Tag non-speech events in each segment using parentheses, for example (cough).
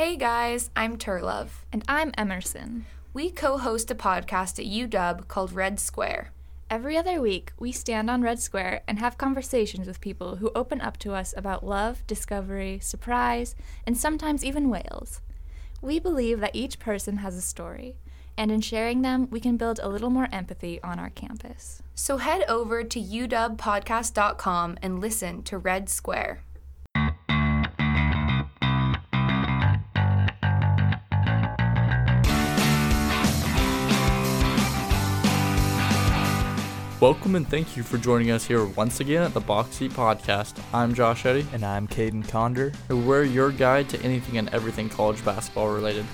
Hey guys, I'm Turlove. And I'm Emerson. We co host a podcast at UW called Red Square. Every other week, we stand on Red Square and have conversations with people who open up to us about love, discovery, surprise, and sometimes even whales. We believe that each person has a story, and in sharing them, we can build a little more empathy on our campus. So head over to uwpodcast.com and listen to Red Square. Welcome and thank you for joining us here once again at the Box Boxy Podcast. I'm Josh Eddy, And I'm Caden Conder. and we're your guide to anything and everything college basketball related.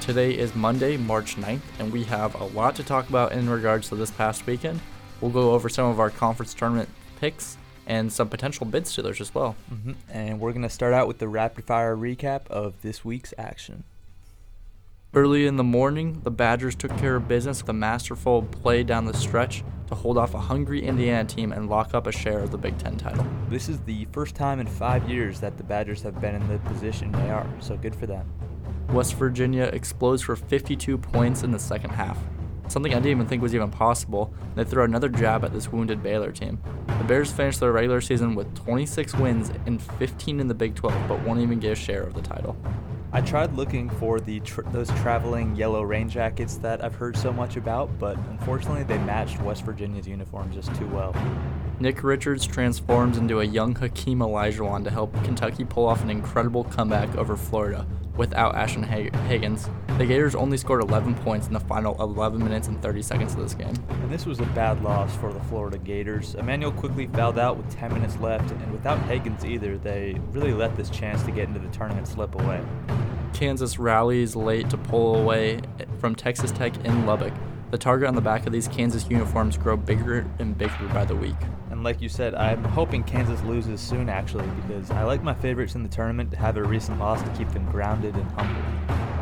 Today is Monday, March 9th, and we have a lot to talk about in regards to this past weekend. We'll go over some of our conference tournament picks and some potential bid stealers as well. hmm And we're going to start out with the rapid fire recap of this week's action. Early in the morning, the Badgers took care of business with a masterful play down the stretch to hold off a hungry Indiana team and lock up a share of the Big Ten title. This is the first time in five years that the Badgers have been in the position they are, so good for them. West Virginia explodes for 52 points in the second half. Something I didn't even think was even possible. They throw another jab at this wounded Baylor team. The Bears finished their regular season with 26 wins and 15 in the Big 12, but won't even get a share of the title. I tried looking for the tr- those traveling yellow rain jackets that I've heard so much about, but unfortunately they matched West Virginia's uniform just too well. Nick Richards transforms into a young Hakeem Olajuwon to help Kentucky pull off an incredible comeback over Florida without Ashton Hagans. The Gators only scored 11 points in the final 11 minutes and 30 seconds of this game. And this was a bad loss for the Florida Gators. Immanuel Quickley fouled out with 10 minutes left, and without Hagans either, they really let this chance to get into the tournament slip away. Kansas rallies late to pull away from Texas Tech in Lubbock. The target on the back of these Kansas uniforms grow bigger and bigger by the week. And like you said, I'm hoping Kansas loses soon actually because I like my favorites in the tournament to have a recent loss to keep them grounded and humble.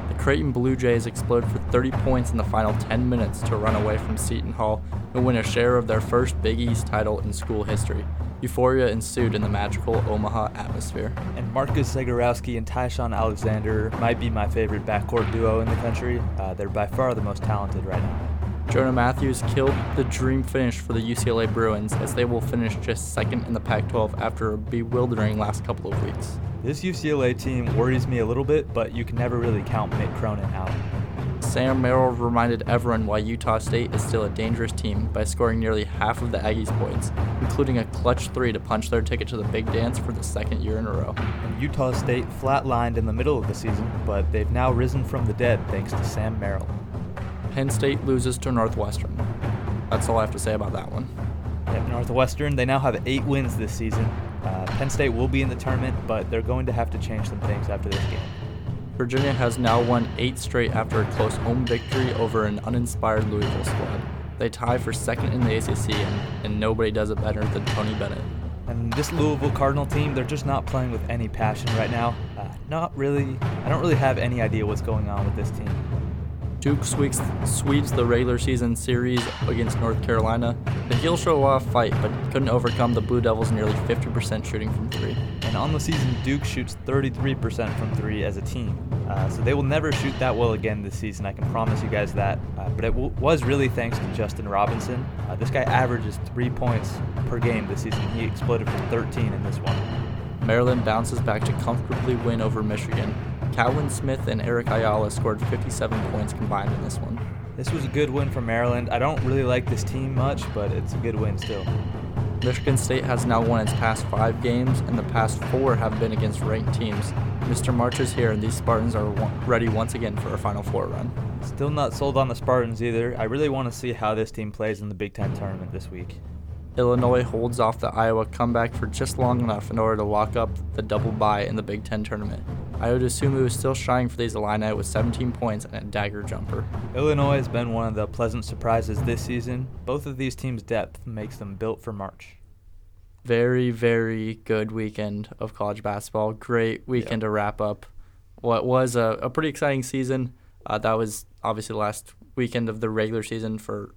The Creighton Blue Jays explode for 30 points in the final 10 minutes to run away from Seton Hall and win a share of their first Big East title in school history. Euphoria ensued in the magical Omaha atmosphere. And Marcus Zegarowski and Ty-Shon Alexander might be my favorite backcourt duo in the country. Uh, they're by far the most talented right now. Jonah Mathews killed the dream finish for the UCLA Bruins as they will finish just second in the Pac 12 after a bewildering last couple of weeks. This UCLA team worries me a little bit, but you can never really count Mick Cronin out. Sam Merrill reminded everyone why Utah State is still a dangerous team by scoring nearly half of the Aggies' points, including a clutch three to punch their ticket to the big dance for the second year in a row. And Utah State flatlined in the middle of the season, but they've now risen from the dead thanks to Sam Merrill. Penn State loses to Northwestern. That's all I have to say about that one. At Northwestern, they now have eight wins this season. Uh, Penn State will be in the tournament, but they're going to have to change some things after this game. Virginia has now won eight straight after a close home victory over an uninspired Louisville squad. They tie for second in the ACC, and, and nobody does it better than Tony Bennett. And this Louisville Cardinal team, they're just not playing with any passion right now. Uh, not really. I don't really have any idea what's going on with this team. Duke sweeps, sweeps the regular season series against North Carolina. The Heels show off fight, but couldn't overcome the Blue Devils' nearly 50% shooting from three. And on the season, Duke shoots 33% from three as a team. Uh, so they will never shoot that well again this season. I can promise you guys that. Uh, but it w- was really thanks to Justin Robinson. Uh, this guy averages three points per game this season. He exploded for 13 in this one. Maryland bounces back to comfortably win over Michigan. Calvin Smith and Eric Ayala scored 57 points combined in this one. This was a good win for Maryland. I don't really like this team much, but it's a good win still. Michigan State has now won its past five games, and the past four have been against ranked teams. Mr. March is here, and these Spartans are ready once again for a Final Four run. Still not sold on the Spartans either. I really want to see how this team plays in the Big Ten tournament this week. Illinois holds off the Iowa comeback for just long enough in order to lock up the double bye in the Big Ten tournament. I would assume it was still shining for these Illini with 17 points and a dagger jumper. Illinois has been one of the pleasant surprises this season. Both of these teams' depth makes them built for March. Very, very good weekend of college basketball. Great weekend to wrap up what was a, a pretty exciting season. Uh, that was obviously the last weekend of the regular season for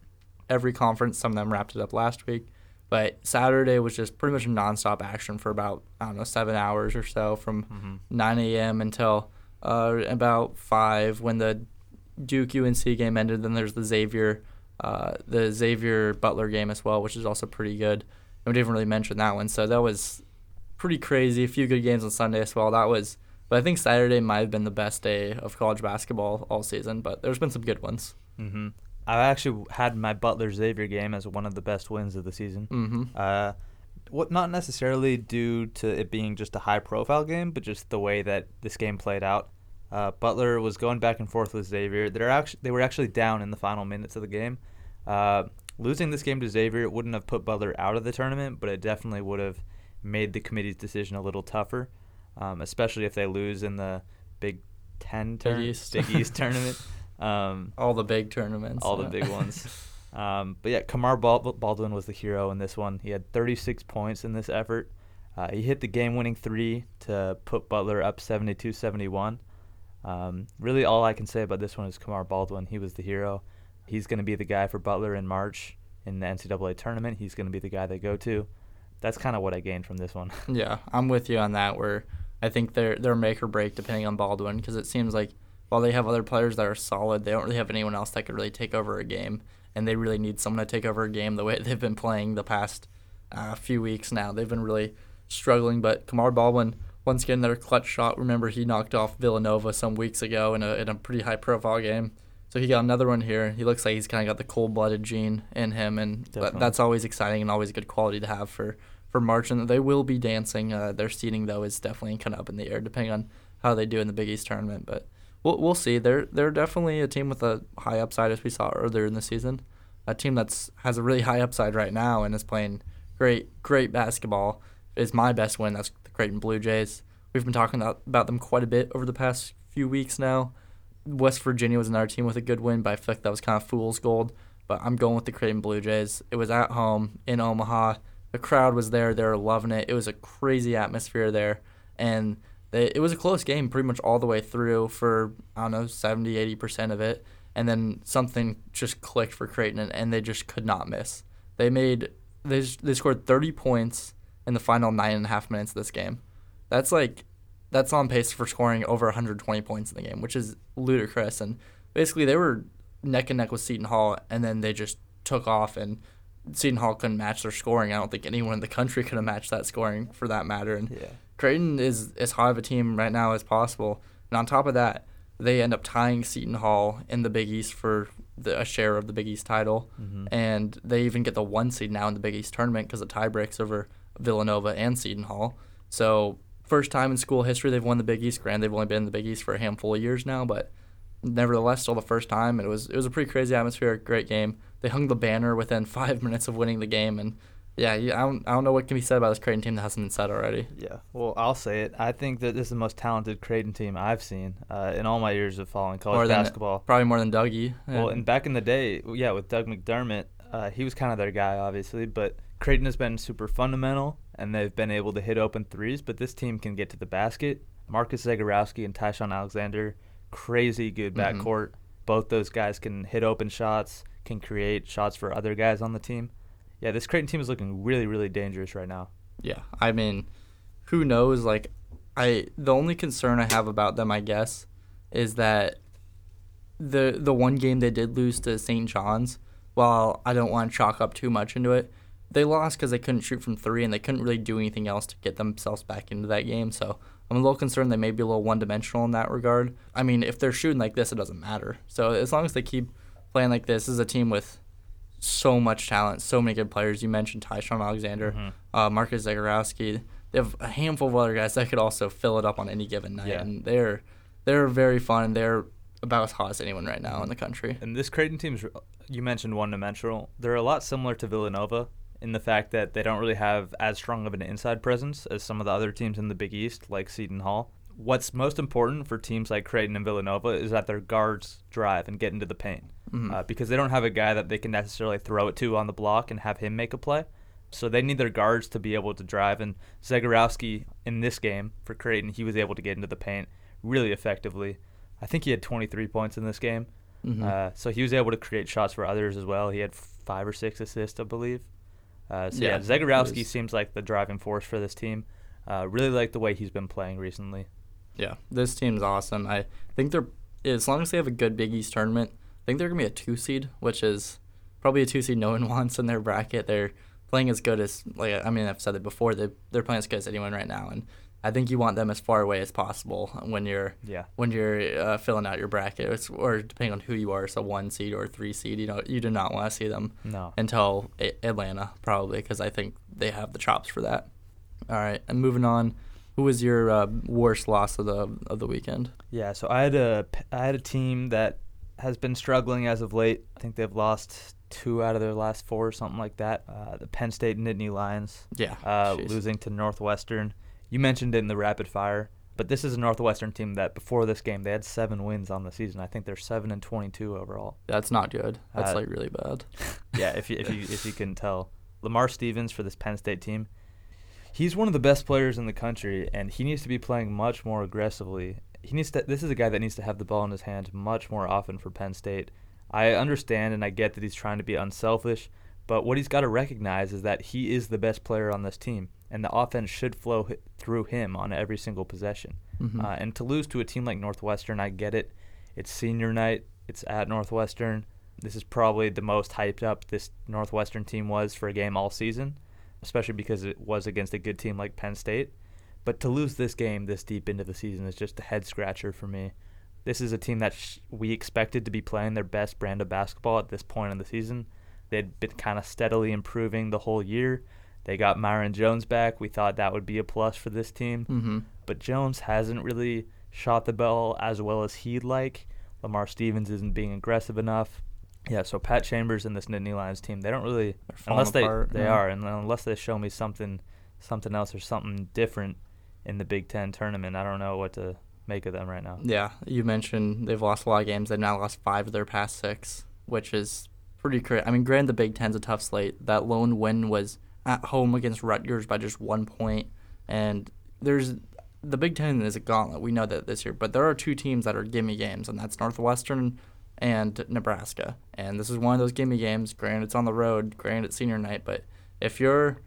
every conference. Some of them wrapped it up last week. But Saturday was just pretty much a nonstop action for about I don't know seven hours or so from Mhm. 9 a.m. until uh, about five when the Duke UNC game ended. Then there's the Xavier uh, the Xavier Butler game as well, which is also pretty good. And we didn't really mention that one, so that was pretty crazy. A few good games on Sunday as well. That was, but I think Saturday might have been the best day of college basketball all season. But there's been some good ones. hmm I actually had my Butler Xavier game as one of the best wins of the season. Mm-hmm. Uh, what not necessarily due to it being just a high profile game, but just the way that this game played out. Uh, Butler was going back and forth with Xavier. They're actually they were actually down in the final minutes of the game. Uh, losing this game to Xavier wouldn't have put Butler out of the tournament, but it definitely would have made the committee's decision a little tougher, um, especially if they lose in the Big Ten turn- East. Big East (laughs) tournament. Um, All the big tournaments. all the big ones. (laughs) Um, but yeah, Kamar Baldwin was the hero in this one. He had 36 points in this effort. Uh, he hit the game-winning three to put Butler up 72-71. Um, really, all I can say about this one is Kamar Baldwin. He was the hero. He's going to be the guy for Butler in March in the NCAA tournament. He's going to be the guy they go to. That's kind of what I gained from this one. (laughs) Yeah, I'm with you on that. Where I think they're they're make or break depending on Baldwin because it seems like while they have other players that are solid, they don't really have anyone else that could really take over a game, and they really need someone to take over a game the way (laughs) they've been playing the past uh, few weeks now. They've been really struggling, but Kamar Baldwin once again another clutch shot. Remember he knocked off Villanova some weeks ago in a in a pretty high profile game. So he got another one here. He looks like he's kind of got the cold-blooded gene in him, and that, that's always exciting and always a good quality to have for for March. And they will be dancing. Uh, their seeding though is definitely kind of up in the air depending on how they do in the Big East tournament. But we'll we'll see. They're they're definitely a team with a high upside as we saw earlier in the season. A team that's has a really high upside right now and is playing great great basketball. Is my best win. That's the Creighton Blue Jays. We've been talking about, about them quite a bit over the past few weeks now. West Virginia was another team with a good win, but I feel like that was kind of fool's gold. But I'm going with the Creighton Blue Jays. It was at home in Omaha. The crowd was there. They were loving it. It was a crazy atmosphere there. And they, it was a close game pretty much all the way through for, I don't know, 70, 80% of it. And then something just clicked for Creighton, and, and they just could not miss. They made, they, they scored 30 points in the final nine and a half minutes of this game. That's like that's on pace for scoring over 120 points in the game, which is ludicrous. And basically, they were neck and neck with Seton Hall, and then they just took off, and Seton Hall couldn't match their scoring. I don't think anyone in the country could have matched that scoring for that matter. And Yeah. Creighton is as hot of a team right now as possible. And on top of that, they end up tying Seton Hall in the Big East for the, a share of the Big East title. Mhm. And they even get the one seed now in the Big East tournament because of tie breaks over Villanova and Seton Hall. So, first time in school history they've won the Big East. Grand, they've only been in the Big East for a handful of years now, but nevertheless, still the first time. It was it was a pretty crazy atmosphere, great game. They hung the banner within (laughs) five minutes of winning the game, and yeah, you- I don't I don't know what can be said about this Creighton team that hasn't been said already. Yeah, well, I'll say it. I think that this is the most talented Creighton team I've seen uh, in all my years of following college More than- basketball. Probably more than Dougie. Well, and back in the day, yeah, with Doug McDermott, uh, he was kind of their guy, obviously. But Creighton has been super fundamental, and they've been able to hit open threes. But this team can get to the basket. Marcus Zegarowski and Ty-Shon Alexander, crazy good Mhm. backcourt. Both those guys can hit open shots, can create shots for other guys on the team. Yeah, this Creighton team is looking really, really dangerous right now. Yeah, I mean, who knows? Like, I the only concern I have about them, I guess, is that the the one game they did lose to St. John's. While I don't want to chalk up too much into it, they lost because they couldn't shoot from three and they couldn't really do anything else to get themselves back into that game. So I'm a little concerned they may be a little one dimensional in that regard. I mean, if they're shooting like this, it doesn't matter. So as long as they keep playing like this, this is a team with so much talent, so many good players. You mentioned Ty-Shon Alexander, Mhm. uh, Marcus Zegarowski. They have a handful of other guys that could also fill it up on any given night, Yeah. and they're they're very fun. They're about as hot as anyone right now in the country. And this Creighton team's, you mentioned one dimensional. They're a lot similar to Villanova in the fact that they don't really have as strong of an inside presence as some of the other teams in the Big East, like Seton Hall. What's most important for teams like Creighton and Villanova is that their guards drive and get into the paint Mhm. uh, because they don't have a guy that they can necessarily throw it to on the block and have him make a play. So they need their guards to be able to drive. And Zegarowski in this game for Creighton, he was able to get into the paint really effectively. I think he had 23 points in this game. Mhm. Uh, so he was able to create shots for others as well. He had five or six assists, I believe. Uh, so Yeah, yeah, Zegarowski seems like the driving force for this team. Uh, really like the way he's been playing recently. Yeah, this team's awesome. I think they're as long as they have a good Big East tournament, think they're gonna be a two seed, which is probably a two seed no one (laughs) wants in their bracket. They're playing as good as like I mean I've said it before. They they're playing as good as anyone right now, and I think you want them as far away as possible when you're Yeah. when you're uh, filling out your bracket, it's, or depending on who you are, so one seed or three seed. You know, you do not want to see them No. until A- Atlanta, probably, because I think they have the chops for that. All right, and moving on, who was your uh, worst loss of the of the weekend? Yeah, so I had a I had a team that has been struggling as of late. I think they've lost two out of their last four or something like that. Uh, the Penn State Nittany Lions Yeah, uh, losing to Northwestern. You mentioned it in the rapid fire, but this is a Northwestern team that before this game they had seven wins on the season. I think they're seven and twenty-two overall. That's not good. That's Uh, like really bad. (laughs) yeah, if you, if you if you can tell, Lamar Stevens for this Penn State team, he's one of the best players in the country, and he needs to be playing much more aggressively. He needs to. This is a guy that needs to have the ball in his hands much more often for Penn State. I understand and I get that he's trying to be unselfish, but what he's got to recognize is that he is the best player on this team, and the offense should flow hi- through him on every single possession. Mhm. Uh, and to lose to a team like Northwestern, I get it. It's senior night. It's at Northwestern. This is probably the most hyped up this Northwestern team was for a game all season, especially because it was against a good team like Penn State. But to lose this game this deep into the season is just a head scratcher for me. This is a team that sh- we expected to be playing their best brand of basketball at this point in the season. They'd been kind of steadily improving the whole year. They got Myreon Jones back. We thought that would be a plus for this team mm-hmm. but Jones hasn't really shot the ball as well as he'd like. Lamar Stevens isn't being aggressive enough. Yeah, so Pat Chambers and this Nittany Lions team, they don't really unless they apart, they yeah. are, and unless they show me something something else or something different in the Big Ten tournament, I don't know what to make of them right now. Yeah, you mentioned they've lost a lot of games. They've now lost five of their past six, which is pretty crazy. I mean, granted, the Big Ten's a tough slate. That lone win was at home against Rutgers by just one point, and there's the Big Ten is a gauntlet. We know that this year, but there are two teams that are gimme games, and that's Northwestern and Nebraska. And this is one of those gimme games. Granted, it's on the road. Granted, it's senior night, but if you're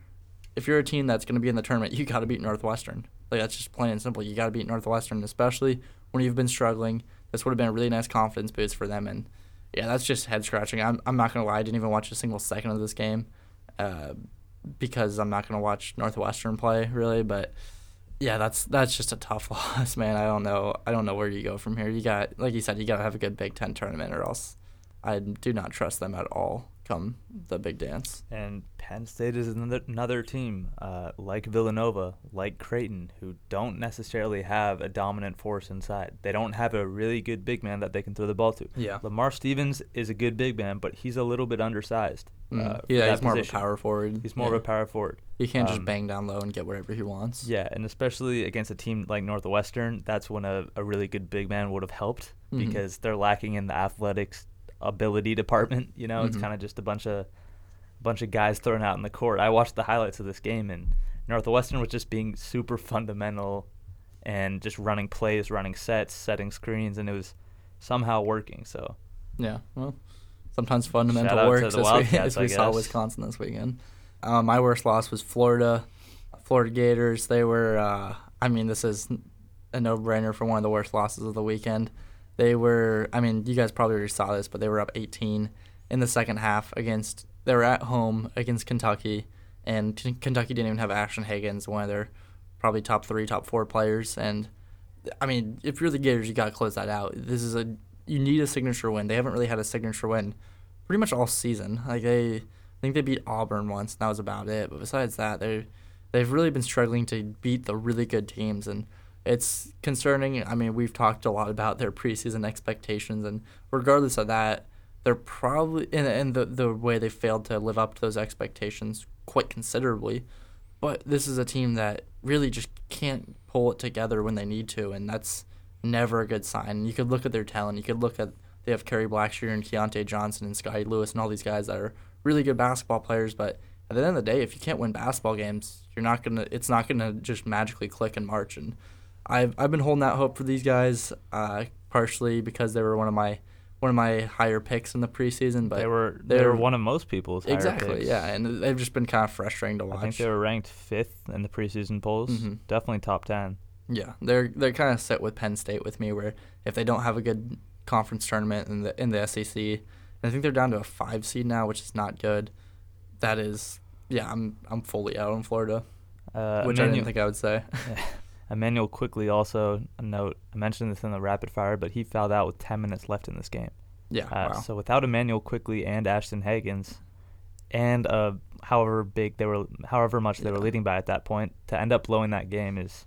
if you're a team that's going to be in the tournament, you got to beat Northwestern. Like that's just plain and simple. You got to beat Northwestern, especially when you've been struggling. This would have been a really nice confidence boost for them, and yeah, that's just head scratching. I'm I'm not gonna lie, I didn't even watch a single second of this game, uh, because I'm not gonna watch Northwestern play really. But yeah, that's that's just a tough (laughs) loss, man. I don't know. I don't know where you go from here. You got like you said, you got to have a good Big Ten tournament, or else I do not trust them at all. Come the big dance. And Penn State is another, another team uh, like Villanova, like Creighton, who don't necessarily have a dominant force inside. They don't have a really good big man that they can throw the ball to. Yeah. Lamar Stevens is a good big man, but he's a little bit undersized. Mm. uh, yeah, that he's more position. of a power forward. He's more yeah. of a power forward. He can't just um, bang down low and get whatever he wants. Yeah, and especially against a team like Northwestern, that's when a, a really good big man would have helped Mhm. because they're lacking in the athletics ability department. You know, it's Mhm. kind of just a bunch of bunch of guys thrown out in the court. I watched the highlights of this game, and Northwestern was just being super fundamental and just running plays, running sets, setting screens, and it was somehow working. So Yeah, well, sometimes fundamental works. as we, (laughs) as we saw. Wisconsin this weekend. Uh, my worst loss was Florida. Florida Gators. They were. Uh, I mean, this is a no-brainer for one of the worst losses of the weekend. They were. I mean, you guys probably already saw this, but they were up 18 in the second half against. They were at home against Kentucky, and K- Kentucky didn't even have Ashton Hagans, one of their probably top three, top four players. And I mean, if you're the Gators, you got to close that out. This is a you need a signature win. They haven't really had a signature win pretty much all season. Like they, I think they beat Auburn once, and that was about it. But besides that, they they've really been struggling to beat the really good teams, and it's concerning. I mean, we've talked a lot about their preseason expectations, and regardless of that, they're probably in in the the way they failed to live up to those expectations quite considerably. But this is a team that really just can't pull it together when they need to, and that's never a good sign. You could look at their talent. You could look at they have Kerry Blackshear and Keyontae Johnson and Scottie Lewis and all these guys that are really good basketball players. But at the end of the day, if you can't win basketball games, you're not gonna. It's not gonna just magically click in March. And I've I've been holding out hope for these guys, uh, partially because they were one of my one of my higher picks in the preseason, but they were they were one of most people's higher exactly picks. yeah, and they've just been kind of frustrating to watch. I think they were ranked fifth in the preseason polls. Mhm. Definitely top ten. Yeah, they're they're kind of set with Penn State with me, where if they don't have a good conference tournament in the in the SEC, and I think they're down to a five seed now, which is not good. That is, yeah, I'm I'm fully out on Florida, Uh, which I didn't think I would say. (laughs) Immanuel Quickley also a note. I mentioned this in the rapid fire, but he fouled out with 10 minutes left in this game. yeah, Uh, wow. So without Immanuel Quickley and Ashton Hagans, and uh, however big they were, however much they were leading by at that point, to end up blowing that game is,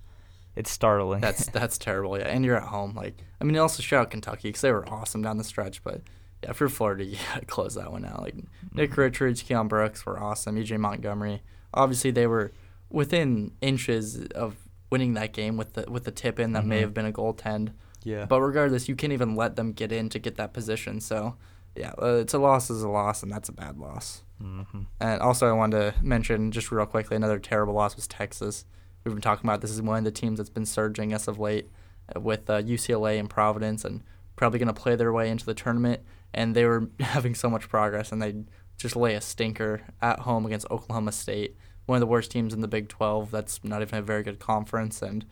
it's startling. That's (laughs) that's terrible. Yeah, and you're at home. Like, I mean, also shout out Kentucky because they were awesome down the stretch. But yeah, for Florida, (laughs) you gotta close that one out. Like Nick Richards, Keion Brooks were awesome. EJ Montgomery. Obviously, they were within inches of winning that game with the with the tip in that may Mhm. have been a goaltend. yeah. But regardless, you can't even let them get in to get that position. So yeah, uh, it's a loss is a loss, and that's a bad loss. hmm And also, I wanted to mention just real quickly another terrible loss was Texas. We've been talking about this is one of the teams that's been surging as of late uh, with uh, UCLA and Providence, and probably going to play their way into the tournament. And they were (laughs) having so much progress, and they just lay a stinker at home against Oklahoma State, one of the worst teams in the Big 12. That's not even a very good conference, and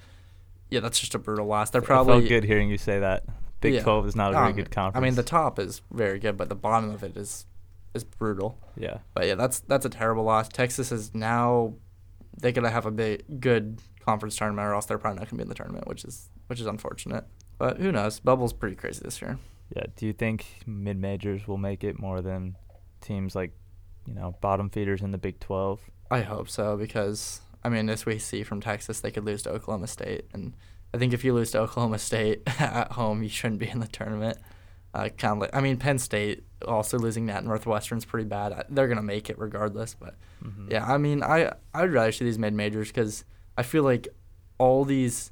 yeah, that's just a brutal loss. They're It probably felt good hearing you say that. Big Yeah. 12 is not a very Um, good conference. I mean, the top is very good, but the bottom of it is is brutal. yeah. But yeah, that's that's a terrible loss. Texas is now they gotta have a big good conference tournament, or else they're probably not gonna be in the tournament, which is which is unfortunate. But who knows? Bubble's pretty crazy this year. Yeah. Do you think mid majors will make it more than teams like, you know, bottom feeders in the Big 12? I hope so because I mean, as we see from Texas, they could lose to Oklahoma State, and I think if you lose to Oklahoma State (laughs) at home, you shouldn't be in the tournament. Uh, kind of like, I mean, Penn State also losing that Northwestern's pretty bad. They're gonna make it regardless, but Mhm. Yeah, I mean, I I'd rather see these mid majors because I feel like all these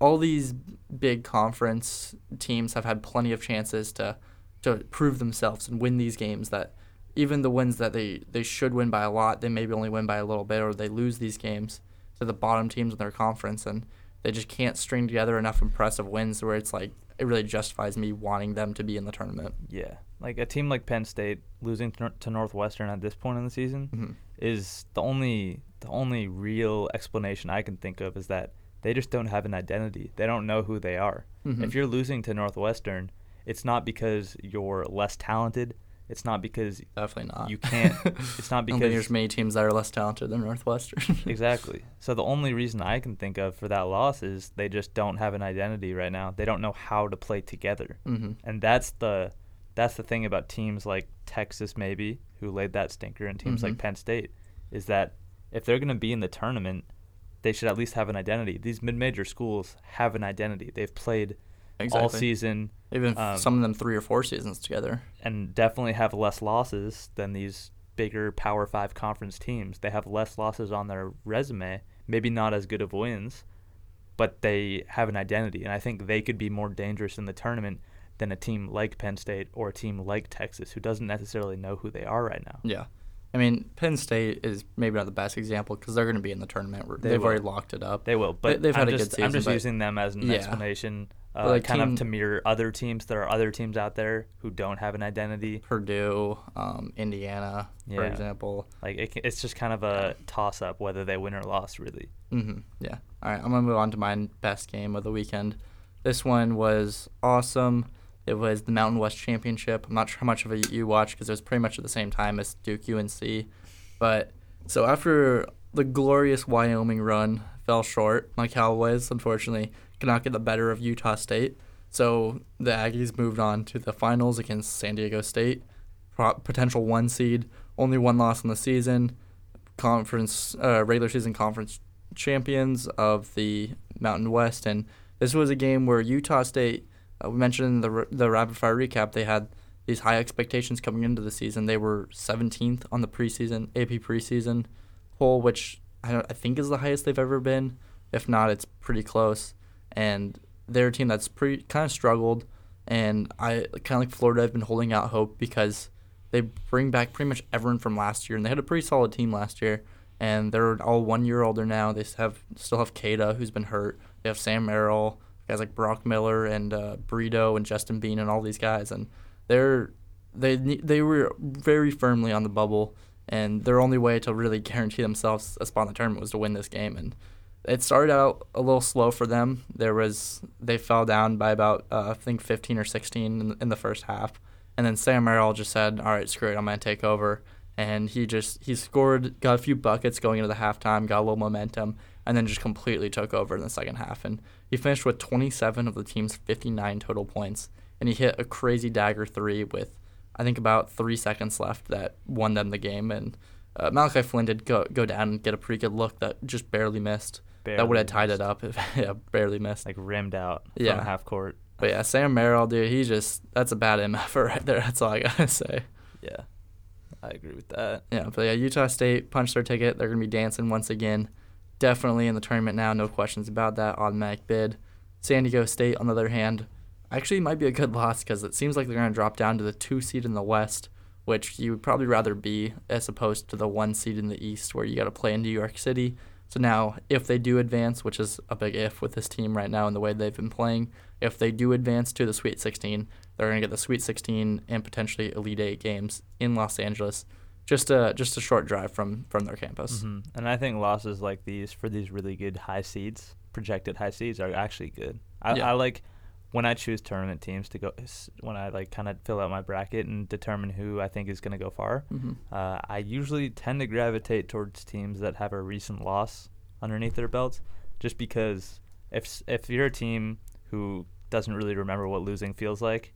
all these big conference teams have had plenty of chances to to prove themselves and win these games. That even the wins that they they should win by a lot, they maybe only win by a little bit, or they lose these games to the bottom teams in their conference, and they just can't string together enough impressive wins where it's like it really justifies me wanting them to be in the tournament. Yeah. Like a team like Penn State losing to, Northwestern at this point in the season Mhm. is the only the only real explanation I can think of is that they just don't have an identity. They don't know who they are. Mhm. If you're losing to Northwestern, it's not because you're less talented. It's not because Definitely not. You can't- (laughs) it's not because- there's many teams that are less talented than Northwestern. (laughs) exactly. So the only reason I can think of for that loss is they just don't have an identity right now. They don't know how to play together. hmm And that's the that's the thing about teams like Texas maybe who laid that stinker and teams like Mhm. Penn State is that if they're going to be in the tournament, they should at least have an identity. These mid-major schools have an identity. They've played all Exactly. season Even Um, some of them three or four seasons together. and definitely have less losses than these bigger Power 5 conference teams. They have less losses on their resume, maybe not as good of wins, but they have an identity and I think they could be more dangerous in the tournament than a team like Penn State or a team like Texas who doesn't necessarily know who they are right now. Yeah. I mean, Penn State is maybe not the best example because they're going to be in the tournament. They They've will. already locked it up. They will, but they've I'm had a good just, I'm season, just using them as an Yeah. explanation, uh, like, kind team- of to mirror other teams. There are other teams out there who don't have an identity. Purdue, um, Indiana, for example. Like it, it's just kind of a toss up whether they win or lost, really. hmm Yeah. All right, I'm gonna move on to my best game of the weekend. This one was awesome. It was the Mountain West Championship. I'm not sure how much of it you watched because it was pretty much at the same time as Duke UNC. But so after the glorious Wyoming run fell short, my Cowboys unfortunately could not get the better of Utah State. So the Aggies moved on to the finals against San Diego State, potential one seed, only one loss in the season, conference uh, regular season conference champions of the Mountain West, and this was a game where Utah State. Uh, we mentioned in the the rapid fire recap they had these high expectations coming into the season. They were 17th on the preseason AP preseason poll, which I, I think is the highest they've ever been. If not, it's pretty close. And they're a team that's pretty kind of struggled. And I kind of like Florida. I've been holding out hope because they bring back pretty much everyone from last year, and they had a pretty solid team last year. And they're all one year older now. They have still have Queta, who's been hurt. They have Sam Merrill, guys like Brock Miller and uh, and Justin Bean and all these guys. And they're they they were very firmly on the bubble, and their only way to really (laughs) guarantee themselves a spot in the tournament was to win this game. And it started out a little slow for them. There was they fell down by about uh, I think 15 or 16 in, in the first half, and then Sam Merrill just said, "All right, screw it, I'm gonna take over." And he just he scored, got a few buckets going into the halftime, got a little momentum, and then just completely took over in the second half. And he finished with 27 of the team's 59 total points, and he hit a crazy dagger three with I think about three seconds left that won them the game. And uh, Malachi Flynn did go go down and get a pretty good look that just barely missed. That would have tied missed. it up. If, (laughs) yeah, barely missed. Like rimmed out from Yeah. half court. But yeah, Sam Merrill, dude, he just that's a bad MF (laughs) right there. That's all I gotta (laughs) say. Yeah, I agree with that. Yeah, but yeah, Utah State punched their ticket. They're gonna be dancing once again. Definitely in the tournament now, no questions about that. Automatic bid. San Diego State, on the other hand, actually might be a good loss because it seems like they're gonna drop down to the two seed in the West, which you would probably rather be as opposed to the one seed in the East, where you got to play in New York City. So now, if they do advance, which is a big if with this team right now and the way they've been playing, if they do advance to the Sweet 16, they're going to get the Sweet 16 and potentially Elite Eight games in Los Angeles, just a just a short drive from from their campus. hmm And I think losses like these for these really good high seeds, projected high seeds, are actually good. I, Yeah. I like when I choose tournament teams to go when I like kind of fill out my bracket and determine who I think is going to go far. hmm Uh, I usually tend to gravitate towards teams that have a recent loss underneath their belts, just because if if you're a team who doesn't really remember what losing feels like,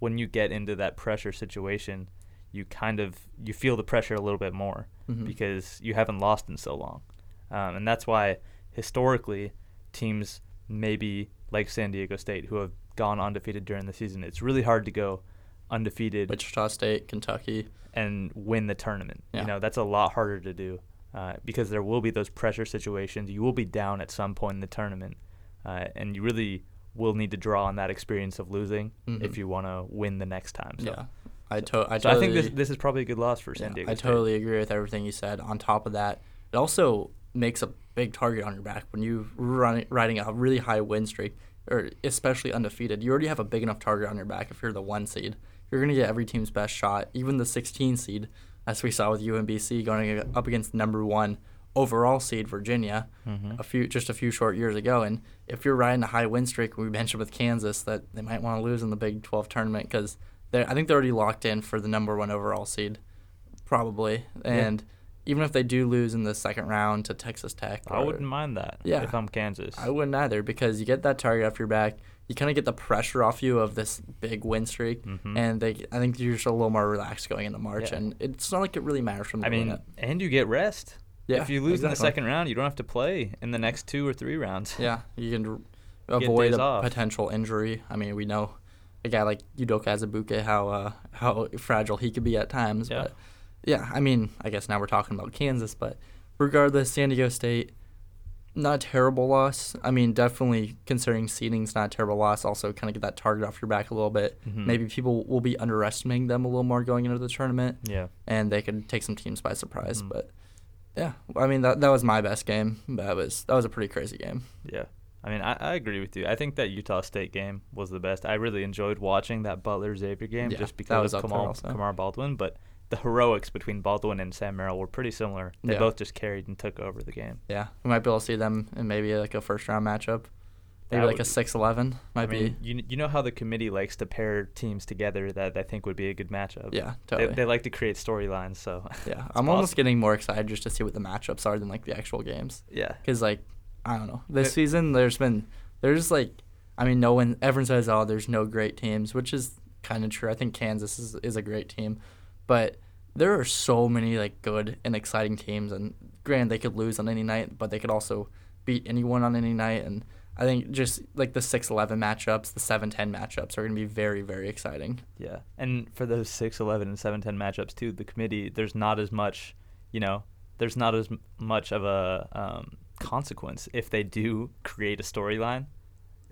when you get into that pressure situation, you kind of you feel the pressure a little bit more Mhm. because you haven't lost in so long, um, and that's why historically teams maybe like San Diego State who have gone undefeated during the season, it's really hard to go undefeated Wichita State, Kentucky. and win the tournament. Yeah. You know, that's a lot harder to do uh, because there will be those pressure situations. You will be down at some point in the tournament, uh, and you really will need to draw on that experience of losing Mhm. if you want to win the next time. So, yeah, I to- I so I think totally- this this is probably a good loss for San Yeah, Diego. I totally agree with everything you said. On top of that, it also makes a big target on your back when you run riding a really high win streak, or especially undefeated. You already have a big enough target on your back if you're the one seed. You're gonna get every team's best shot, even the 16 seed, as we saw with UMBC going up against number one overall seed Virginia Mhm. a few just a few short years ago. And if you're riding a high win streak, we mentioned with Kansas that they might want to lose in the Big 12 tournament because I think they're already locked in for the number one overall seed, probably. And even if they do lose in the second round to Texas Tech, I wouldn't mind that. Yeah. if I'm Kansas. I wouldn't either because you get that target off your back. You kind of get the pressure off you of this big win streak, Mhm. and they I think you're just a little more relaxed going into March, Yeah. and it's not like it really matters from the I mean, it. and you get rest. Yeah, if you lose in the second round, you don't have to play in the next two or three rounds. Yeah, (laughs) you can get avoid a off. potential injury. I mean, we know a guy like Udoka Azubuike how uh, how fragile he could be at times. Yeah. But yeah, I mean, I guess now we're talking about Kansas, but regardless, San Diego State, not a terrible loss. I mean, definitely considering seeding's not a terrible loss. Also, kind of get that target off your back a little bit. Mhm. Maybe people will be underestimating them a little more going into the tournament, Yeah. and they could take some teams by surprise. Mhm. But yeah, I mean that that was my best game. That was that was a pretty crazy game. Yeah. I mean, I, I agree with you. I think that Utah State game was the best. I really enjoyed watching that Butler Xavier game Yeah, just because of. Kamar Baldwin. But the heroics between Baldwin and Sam Merrill were pretty similar. They Yeah. both just carried and took over the game. Yeah, we might be able to see them in maybe like a first round matchup. Maybe That like would a be- 6-11 might I mean, be. you, you know how the committee likes to pair teams together that I think would be a good matchup. Yeah, They, totally. they like to create storylines, so (laughs) yeah, I'm almost getting more excited just to see what the matchups are than like the actual games. Yeah. Because like I don't know, this It- season there's been there's like I mean no one everyone says oh there's no great teams, which is kind of true. I think Kansas is is a great team, but there are so many like good and exciting teams, and granted they could lose on any night, but they could also beat anyone on any night, and I think just like the 6-11 matchups, the 7-10 matchups are going to be very very exciting. Yeah, and for those 6, 11, and 7, 10 matchups too, the committee there's not as much, you know, there's not as much of a um, consequence if they do create a storyline.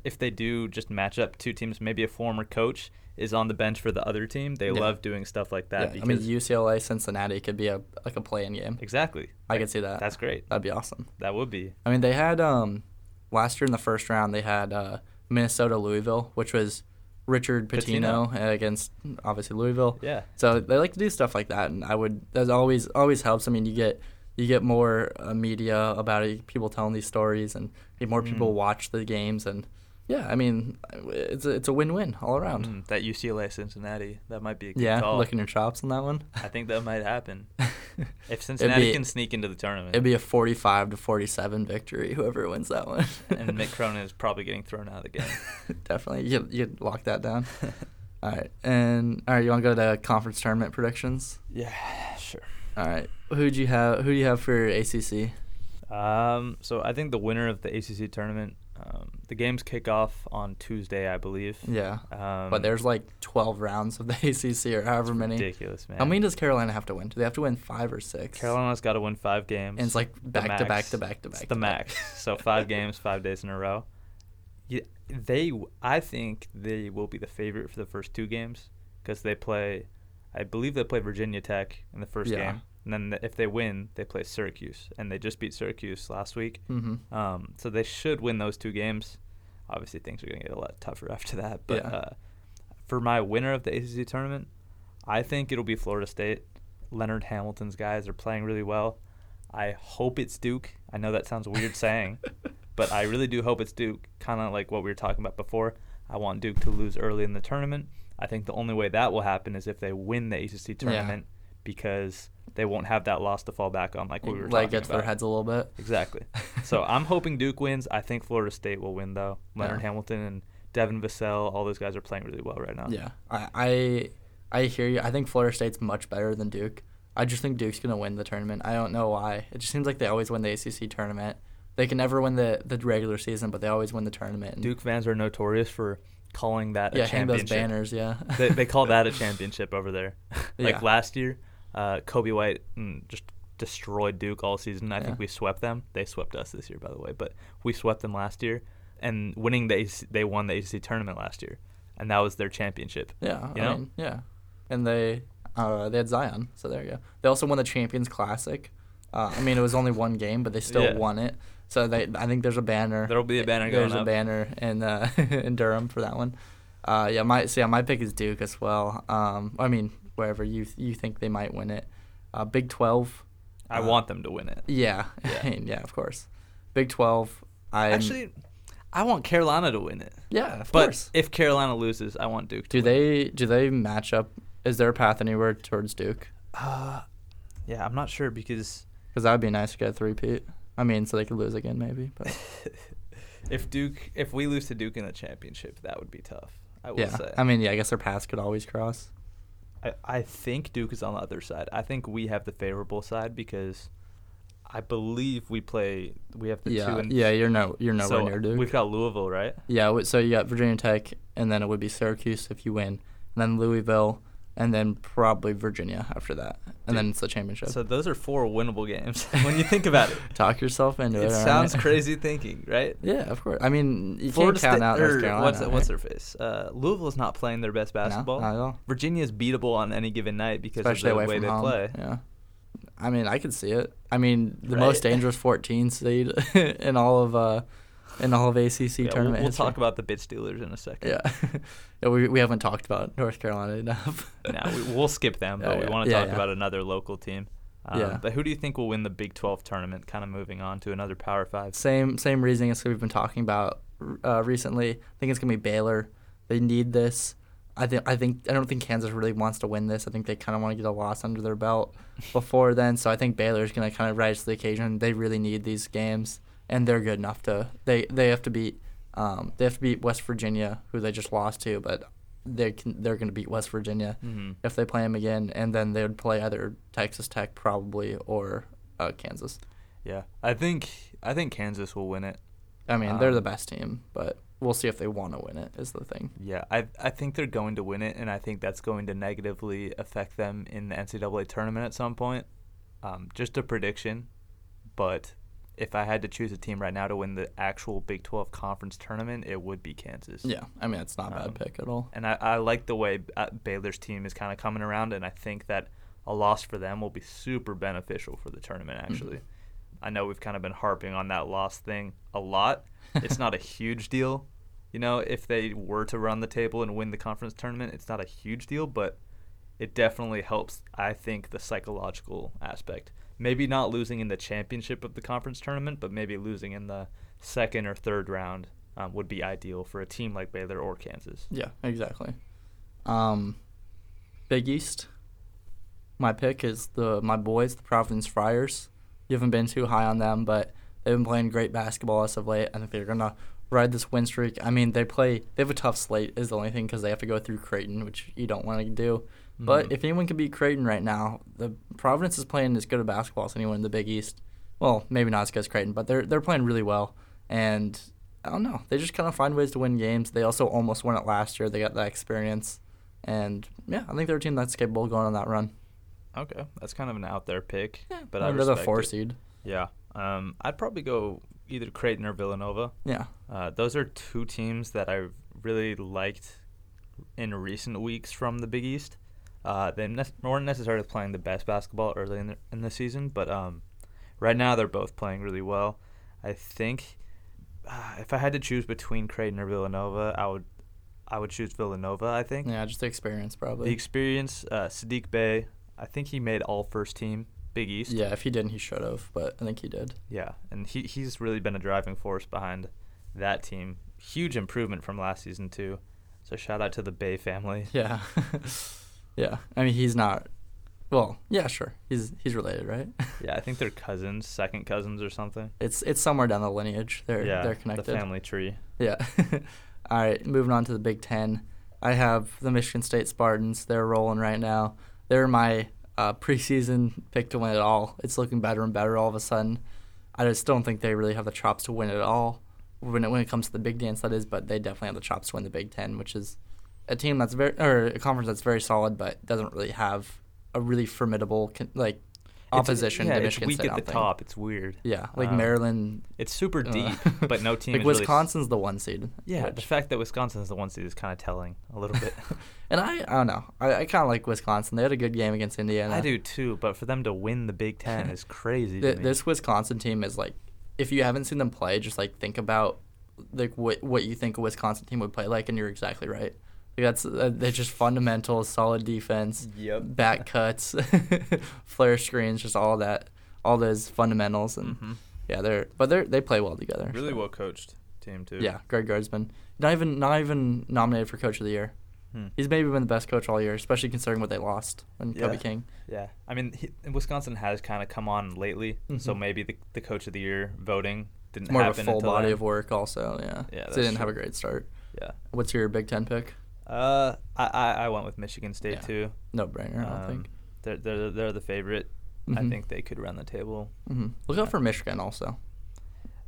If they do just match up two teams, maybe a former coach is on the bench for the other team. They Yeah. love doing stuff like that yeah, I mean UCLA Cincinnati could be a like a play-in game. exactly. I Like, could see that. That's great. That'd be awesome. That would be. I mean, they had um last year in the first round they had uh, Minnesota Louisville, which was Richard Pitino, against obviously Louisville. Yeah. So they like to do stuff like that, and I would that always always helps. I mean, you get you get more uh, media about it, people telling these stories, and more people Mm. watch the games, and yeah, I mean, it's a, it's a win win all around. Mm, that UCLA Cincinnati, that might be a good one. yeah, call. looking your chops on that one. I think that might happen. (laughs) If Cincinnati be- can sneak into the tournament, It'd be a forty-five to forty-seven victory. Whoever wins that one, (laughs) and Mick Cronin is probably getting thrown out of the game. (laughs) Definitely, you you lock that down. all right, and all right, you want to go to conference tournament predictions? yeah, sure. All right, who do you have? Who do you have for ACC? Um, so I think the winner of the ACC tournament, um, the games kick off on Tuesday, I believe. Yeah, Um, but there's like twelve rounds of the (laughs) ACC or however many. ridiculous, man. How many does Carolina have to win? Do they have to win five or six? Carolina's got to win five games. And it's like back to back to back to It's back. the max. so five (laughs) games, five days in a row. Yeah, they. I think they will be the favorite for the first two games because they play. I believe they play Virginia Tech in the first Yeah. game, and then if they win, they play Syracuse, and they just beat Syracuse last week. Mm-hmm. Um, so they should win those two games. Obviously, things are going to get a lot tougher (laughs) after that. But Yeah. uh, for my winner of the ACC tournament, I think it'll be Florida State. Leonard Hamilton's guys are playing really well. I hope it's Duke. I know that sounds weird saying, (laughs) but I really do hope it's Duke. Kind of like what we were talking about before. I want Duke to lose early in the tournament. I think the only way that will happen is if they win the ACC tournament because they won't have that loss to fall back on, like we were talking about. like about. their heads a little bit. Exactly. (laughs) So I'm hoping Duke wins. I think Florida State will win though. Leonard Yeah. Hamilton and Devin Vassell, all those guys are playing really well right now. Yeah, I, I I hear you. I think Florida State's much better than Duke. I just think Duke's gonna win the tournament. I don't know why. It just seems like they always win the ACC tournament. They can never win the, the regular season, but they always win the tournament. And Duke fans are notorious for calling that yeah, a hang those championship. banners. Yeah, they, they call (laughs) that a championship over there. (laughs) like Yeah. last year, uh, Coby White mm, just destroyed Duke all season. I Yeah. think we swept them. They swept us this year, by the way, but we swept them last year. And winning the AC, they won the ACC tournament last year, and that was their championship. yeah, You I know? mean, yeah, and they uh, they had Zion, so there you go. They also won the Champions Classic. Uh, I mean, it was only one game, but they still Yeah. won it. So they, I think there's a banner. There'll be a banner There's a up. banner in uh, (laughs) in Durham for that one. Uh, yeah, my so yeah, my pick is Duke as well. Um, I mean, wherever you you think they might win it. Uh, Big Twelve. I uh, want them to win it. Yeah, Yeah. (laughs) yeah, of course. Big Twelve. I Actually, I want Carolina to win it. yeah, of But course. if Carolina loses, I want Duke to Do win. they do they match up? Is there a path anywhere towards Duke? Uh, yeah, I'm not sure because Because that would be nice to get a three-peat. I mean, so they could lose again, maybe. But (laughs) if Duke, if we lose to Duke in the championship, that would be tough. I will yeah, say. I mean, yeah, I guess their paths could always cross. I, I think Duke is on the other side. I think we have the favorable side because I believe we play. We have the two. Yeah, And yeah, you're no, you're nowhere so near Duke. We've got Louisville, right? Yeah, so you got Virginia Tech, and then it would be Syracuse if you win, and then Louisville, and then probably Virginia after that, and then it's the championship. So those are four winnable games (laughs) when you think about it. (laughs) Talk yourself into it. It sounds right? (laughs) crazy thinking, right? Yeah, of course. I mean, you Florida can't count State- out or North Carolina. What's, what's their face? Uh, Louisville's not playing their best basketball. No, not at all. Virginia's beatable on any given night because Especially of the way they home. play. Yeah. I mean, I could see it. I mean, the Right. most dangerous 14 seed in all of uh, in all of ACC Yeah, we'll, tournament. we'll talk about the Bid Stealers in a second. Yeah. (laughs) yeah, we we haven't talked about North Carolina enough. (laughs) no, we, we'll skip them, but Yeah, we want to talk about another local team. Um, Yeah. But who do you think will win the Big 12 tournament? Kind of moving on to another Power Five. Same same reasoning as we've been talking about uh, recently. I think it's gonna be Baylor. They need this. I think I think I don't think Kansas really wants to win this. I think they kind of want to get a loss under their belt (laughs) before then. So I think Baylor's gonna kind of rise to the occasion. They really need these games, and they're good enough to. They they have to beat. Um, they have to beat West Virginia, who they just lost to, but they can they're gonna beat West Virginia Mhm. if they play them again, and then they would play either Texas Tech probably or uh, Kansas. Yeah, I think I think Kansas will win it. I mean, they're the Um, best team, but we'll see if they want to win it. Is the thing. Yeah, I I think they're going to win it, and I think that's going to negatively affect them in the NCAA tournament at some point. Um, just a prediction, but if I had to choose a team right now to win the actual Big 12 conference tournament, it would be Kansas. Yeah, I mean, it's not a bad Um, pick at all. And I, I like the way uh, Baylor's team is kind of coming around, and I think that a loss for them will be super beneficial for the tournament, Mm-hmm. actually. I know we've kind of been harping on that loss thing a lot. (laughs) It's not a huge deal, you know, if they were to run the table and win the conference tournament, it's not a huge deal, but it definitely helps, I think, the psychological aspect. Maybe not losing in the championship of the conference tournament, but maybe losing in the second or third round um, would be ideal for a team like Baylor or Kansas. Yeah, exactly. Um, Big East. My pick is the my boys, the Providence Friars. You haven't been too high on them, but they've been playing great basketball as of late. I think they're gonna ride this win streak. I mean, they play. They have a tough slate. Is the only thing because they have to go through Creighton, which you don't want to do. But Mhm. if anyone can beat Creighton right now, the Providence is playing as good a basketball as anyone in the Big East. Well, maybe not as good as Creighton, but they're they're playing really well. And I don't know, they just kind of find ways to win games. They also almost won it last year. They got that experience, and yeah, I think they're a team that's capable of going on that run. Okay, that's kind of an out there pick, but I I they're the four it. seed. Yeah, um, I'd probably go either Creighton or Villanova. Yeah, Uh, those are two teams that I've really liked in recent weeks from the Big East. Uh, they ne- weren't necessarily playing the best basketball early in the, in the season, but um, right now they're both playing really well. I think uh, if I had to choose between Creighton or Villanova, I would I would choose Villanova. I think yeah, just the experience probably. the experience. Uh, Saddiq Bey, I think he made all first team Big East. yeah, if he didn't, he should have, but I think he did. Yeah, and he he's really been a driving force behind that team. Huge improvement from last season too. So shout out to the Bey family. Yeah, (laughs) yeah. I mean, he's not. Well, yeah, sure. He's he's related, right? (laughs) Yeah, I think they're cousins, second cousins or something. It's it's somewhere down the lineage. They're yeah, they're connected. The family tree. Yeah. (laughs) All right, moving on to the Big Ten. I have the Michigan State Spartans. They're rolling right now. They're my uh, preseason pick to win it all. It's looking better and better all of a sudden. I just don't think they really have the chops to win it all when it, when it comes to the Big Dance, that is, but they definitely have the chops to win the Big Ten, which is a team that's very, or a conference that's very solid, but doesn't really have a really formidable, con- like, opposition it's, yeah, to it's Michigan weak State. At the top. It's weird. Yeah, like Um, Maryland. It's super uh, deep, (laughs) but no team like is really Wisconsin's the one seed. yeah, the fact that Wisconsin's the one seed is kind of telling a little bit. (laughs) And I, I don't know. I, I kind of like Wisconsin. They had a good game against Indiana. I do too, but for them to win the Big Ten (laughs) is crazy. Th- to me. this Wisconsin team is like, if you haven't seen them play, just like think about like what what you think a Wisconsin team would play like, and you're exactly right. Like that's uh, they're just fundamentals, solid defense, Yep. back cuts, (laughs) flare screens, just all that, all those fundamentals, and Mhm. yeah, they're but they're they play well together. really so. well coached team too. Yeah, Greg Gardesman, not even not even nominated for Coach of the Year. Hmm. He's maybe been the best coach all year, especially considering what they lost when Kobe King. Yeah, I mean, he, Wisconsin has kind of come on lately, so Mhm. maybe the, the coach of the year voting didn't It's more of a full body then. of work, also. Yeah. Yeah, that's they didn't have a great start. Yeah. What's your Big Ten pick? Uh, I, I, I went with Michigan State Yeah. too. No brainer, I Um, think. They're they're they're the favorite. I Mhm. think they could run the table. hmm Look out for Michigan also.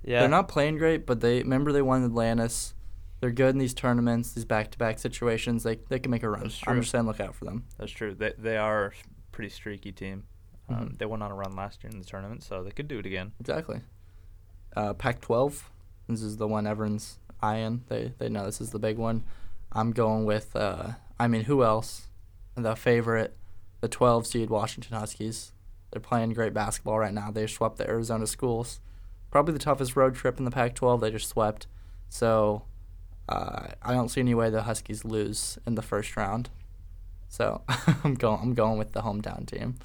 Yeah. They're not playing great, but they remember they won Atlantis. They're good in these tournaments, these back-to-back situations. They they can make a run. That's I'm just saying, look out for them. That's true. They they are a pretty streaky team. Um, Mhm. They went on a run last year in the tournament, so they could do it again. Exactly. Uh, Pac-12. This is the one everyone's eyeing. They they know this is the big one. I'm going with. Uh, I mean, who else? The favorite, the 12 seed Washington Huskies. They're playing great basketball right now. They swept the Arizona schools. Probably the toughest road trip in the Pac-12. They just swept. So uh, I don't see any way the Huskies lose in the first round. So (laughs) I'm going. I'm going with the hometown team.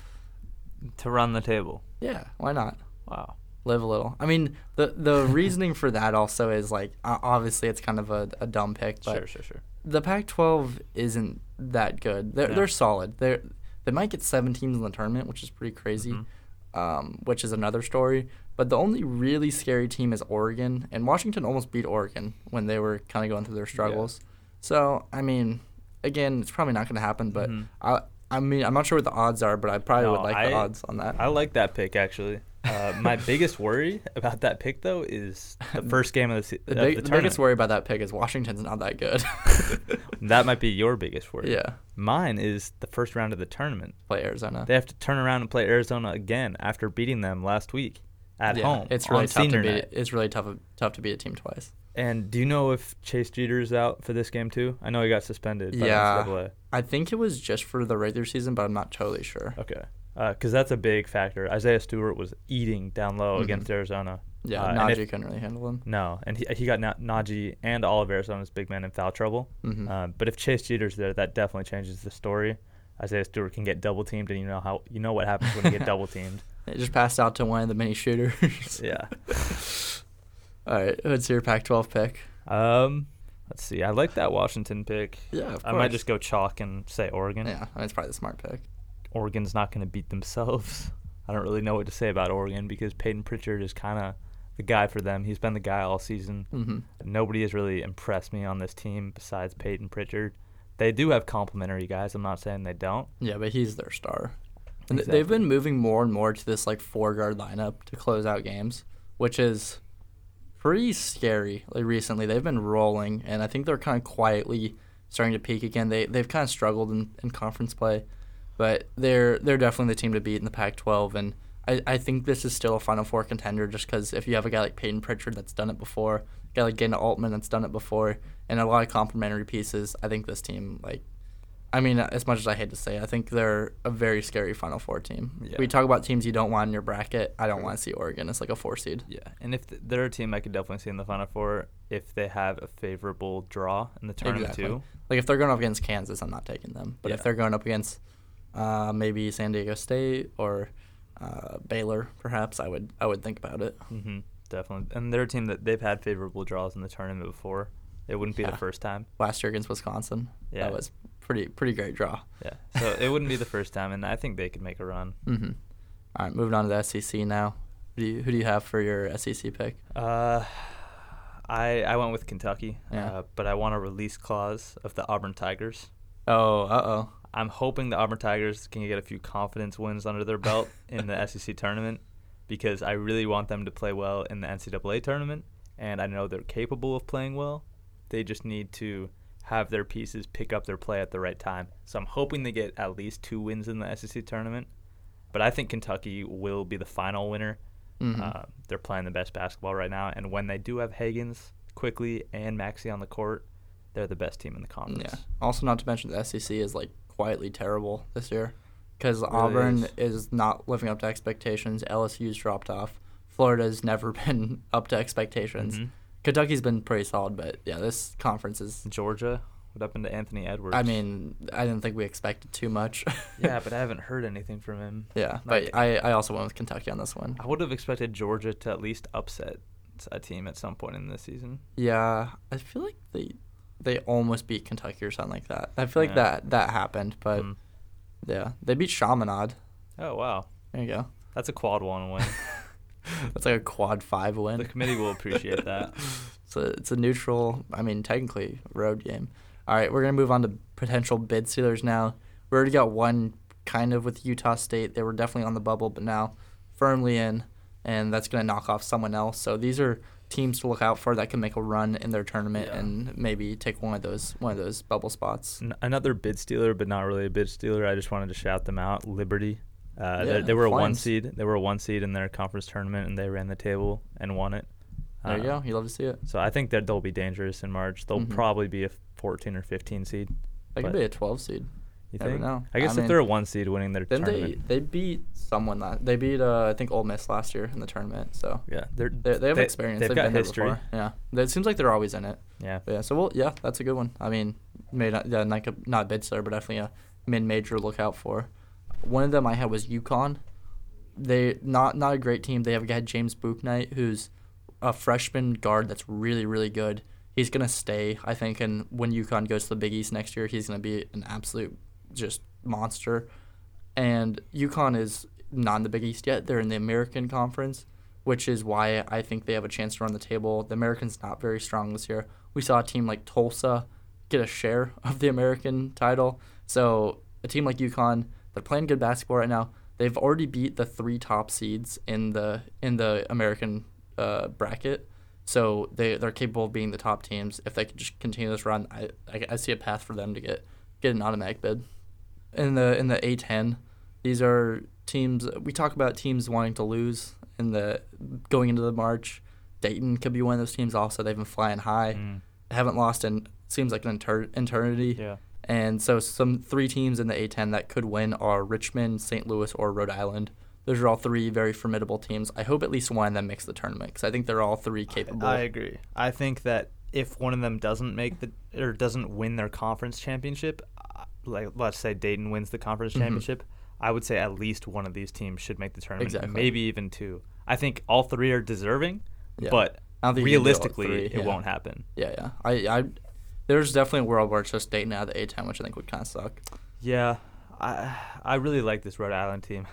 To run the table. Yeah, why not? Wow. Live a little. I mean, the the reasoning for that also is like o- obviously it's kind of a, a dumb pick, but Sure, sure, sure. the Pac-12 isn't that good. They're No. they're solid. They they might get seven teams in the tournament, which is pretty crazy. Mhm. Um, which is another story. But the only really scary team is Oregon, and Washington almost beat Oregon when they were kind of going through their struggles. So I mean, again, it's probably not going to happen. But Mhm. I I mean, I'm not sure what the odds are, but I probably No, would like the odds on that. I like that pick actually. Uh, my biggest worry about that pick though is the (laughs) first game of the, the, of big, the the biggest worry about that pick is Washington's not that good. (laughs) that might be your biggest worry. Yeah, Mine is the first round of the tournament. play Arizona. They have to turn around and play Arizona again after beating them last week at yeah, home. It's really tough to beat. night. It's really tough tough to beat a team twice. And do you know if Chase Jeter's out for this game too? I know he got suspended. By Yeah. NCAA. I think it was just for the regular season, but I'm not totally sure. Okay. Because that's a big factor. Isaiah Stewart was eating down low Mhm. against Arizona. Yeah, Uh, and Nnaji if- couldn't really handle him. No, and he, he got Na- Nnaji and all of Arizona's big men in foul trouble. Mhm. Um, but if Chase Jeter's there, that definitely changes the story. Isaiah Stewart can get double teamed, and you know how you know what happens when you get (laughs) double teamed. It just passed out to one of the mini shooters. Yeah. (laughs) All right, what's your Pac-12 pick? Um, let's see. I like that Washington pick. Yeah, of I might just go chalk and say Oregon. Yeah, I mean, it's probably the smart pick. Oregon's not going to beat themselves. I don't really know what to say about Oregon because Payton Pritchard is kind of the guy for them. He's been the guy all season. hmm Nobody has really impressed me on this team besides Payton Pritchard. They do have complimentary guys. I'm not saying they don't. Yeah, but he's their star. And Exactly. they've been moving more and more to this like four guard lineup to close out games, which is pretty scary. Like recently, they've been rolling, and I think they're kind of quietly starting to peak again. They they've kind of struggled in, in conference play, but they're they're definitely the team to beat in the Pac-12. And I, I think this is still a Final Four contender just because if you have a guy like Payton Pritchard that's done it before, a guy like Dana Altman that's done it before, and a lot of complementary pieces, I think this team like I mean, as much as I hate to say, I think they're a very scary Final Four team. Yeah. We talk about teams you don't want in your bracket. I don't want to see Oregon as like a four seed. Yeah, and if th- they're a team I could definitely see in the Final Four if they have a favorable draw in the tournament Exactly. too. Like if they're going up against Kansas, I'm not taking them. But Yeah. if they're going up against uh, maybe San Diego State or uh, Baylor, perhaps I would I would think about it. hmm definitely, and they're a team that they've had favorable draws in the tournament before. It wouldn't be Yeah. the first time. Last year against Wisconsin, Yeah. that was pretty pretty great draw. Yeah, so it wouldn't be the first time, and I think they could make a run. (laughs) hmm All right, moving on to the SEC now. Who do you, who do you have for your SEC pick? Uh, I I went with Kentucky, Yeah. uh, but I want a release clause of the Auburn Tigers. Oh, uh oh. I'm hoping the Auburn Tigers can get a few confidence wins under their belt (laughs) in the SEC tournament because I really want them to play well in the NCAA tournament, and I know they're capable of playing well. They just need to have their pieces pick up their play at the right time. So I'm hoping they get at least two wins in the SEC tournament. But I think Kentucky will be the final winner. Mhm. Uh, they're playing the best basketball right now, and when they do have Hagans, Quickley, and Maxey on the court, they're the best team in the conference. Yeah. Also, not to mention the SEC is like quietly terrible this year because really Auburn is. is. not living up to expectations. LSU's dropped off. Florida's never (laughs) been up to expectations. Mhm. Kentucky's been pretty solid, but yeah, this conference is. Georgia, what happened to Anthony Edwards? I mean, I didn't think we expected too much. (laughs) yeah, but I haven't heard anything from him. yeah, but yet. I, I also went with Kentucky on this one. I would have expected Georgia to at least upset a team at some point in the season. Yeah, I feel like they they almost beat Kentucky or something like that. I feel like Yeah. that that happened, but Mm. yeah, they beat Chaminade. Oh wow, There you go. that's a quad one win. (laughs) That's like a quad five win. the committee will appreciate that. (laughs) So it's a neutral, I mean, technically road game. All right, we're gonna move on to potential bid stealers now. We already got one kind of with Utah State. They were definitely on the bubble, but now firmly in, and that's gonna knock off someone else. So these are teams to look out for that can make a run in their tournament Yeah. and maybe take one of those one of those bubble spots. N- another bid stealer, but not really a bid stealer. I just wanted to shout them out. Liberty. Uh, they, Yeah, they were a one seed. They were a one seed in their conference tournament, and they ran the table and won it. There you Uh, go. You love to see it. So I think that they'll be dangerous in March. They'll Mhm. probably be a 14 or 15 seed. They could be a 12 seed. You Never think? know. I guess I if mean, they're a one seed winning their Then they tournament, they beat someone last. They beat uh, I think Ole Miss last year in the tournament. So yeah, they're they, they have they- experience. They've They've got been there history. before. Yeah, it seems like they're always in it. Yeah, But yeah, so well, yeah, that's a good one. I mean, may not yeah, not, a- not a bid stealer, but definitely a mid-major look out for. One of them I had was UConn. They not not a great team. They have a guy James Bouknight who's a freshman guard that's really really good. He's gonna stay, I think, and when UConn goes to the Big East next year, he's gonna be an absolute just monster. And UConn is not in the Big East yet. They're in the American Conference, which is why I think they have a chance to run the table. The American's not very strong this year. We saw a team like Tulsa get a share (laughs) of the American title. So a team like UConn, they're playing good basketball right now. They've already beat the three top seeds in the in the American uh, bracket. So they they're capable of being the top teams. If they could just continue this run, I, I, I see a path for them to get get an automatic bid. In the in the A10, these are teams we talk about teams wanting to lose in the going into the March. Dayton could be one of those teams. Also, they've been flying high. Mm. Haven't lost in seems like an inter- eternity. yeah. And so some three teams in the A10 that could win are Richmond, St. Louis, or Rhode Island. Those are all three very formidable teams. I hope at least one of them makes the tournament because I think they're all three capable. I agree. I think that if one of them doesn't make the or doesn't win their conference championship, like let's say Dayton wins the conference Mhm. championship, I would say at least one of these teams should make the tournament. Exactly. Maybe even two. I think all three are deserving, Yeah. but I don't think you can do all realistically, three, it yeah. won't happen. Yeah, yeah. I, I, there's definitely a world where it's just Dayton out of the A10, which I think would kind of suck. Yeah, I I really like this Rhode Island team.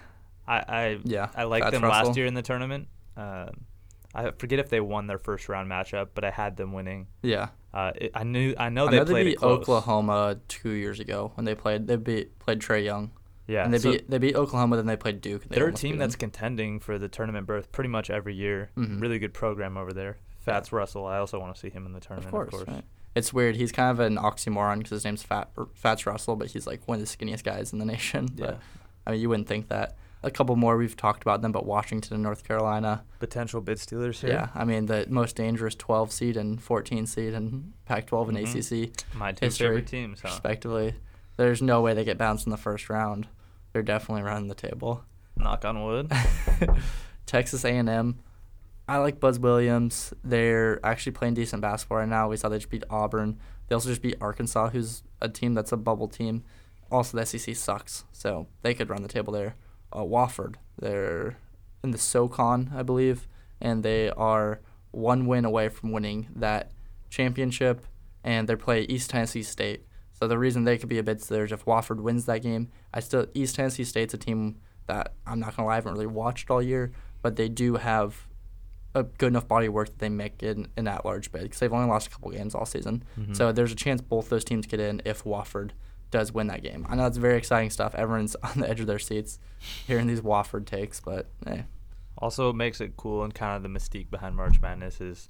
I I Yeah, I liked them Russell. last year in the tournament. Um, I forget if they won their first round matchup, but I had them winning. Yeah. Uh, it, I knew I know I they know played they beat. Oklahoma two years ago when they played. They beat played Trae Young. Yeah, and they so beat they beat Oklahoma. Then they played Duke. they they're a team that's contending for the tournament berth pretty much every year. Mhm. Really good program over there. Fats Russell, I also want to see him in the tournament. of course. right. It's weird. He's kind of an oxymoron because his name's Fat Fats Russell, but he's like one of the skinniest guys in the (laughs) nation. Yeah. But I mean, you wouldn't think that. A couple more we've talked about them, but Washington and North Carolina. Potential bid stealers here. Yeah, I mean the most dangerous 12 seed and 14 seed in Pac-12 and Mhm. ACC. My two history, favorite teams, huh? respectively. There's no way they get bounced in the first round. They're definitely running the table. Knock on wood. (laughs) Texas A&M. I like Buzz Williams. They're actually playing decent basketball right now. We saw they just beat Auburn. They also just beat Arkansas, who's a team that's a bubble team. Also, the SEC sucks, so they could run the table there. Uh, Wofford, they're in the SoCon, I believe, and they are one win away from winning that championship, and they play East Tennessee State. So the reason they could be a bit there is if Wofford wins that game. I still East Tennessee State's a team that I'm not gonna lie, I haven't really watched all year, but they do have a good enough body of work that they make it in, in that large bid because they've only lost a couple games all season. Mhm. So there's a chance both those teams get in if Wofford does win that game. I know it's very exciting stuff. Everyone's (laughs) on the edge of their seats hearing these Wofford takes, but hey, Also, what makes it cool and kind of the mystique behind March Madness is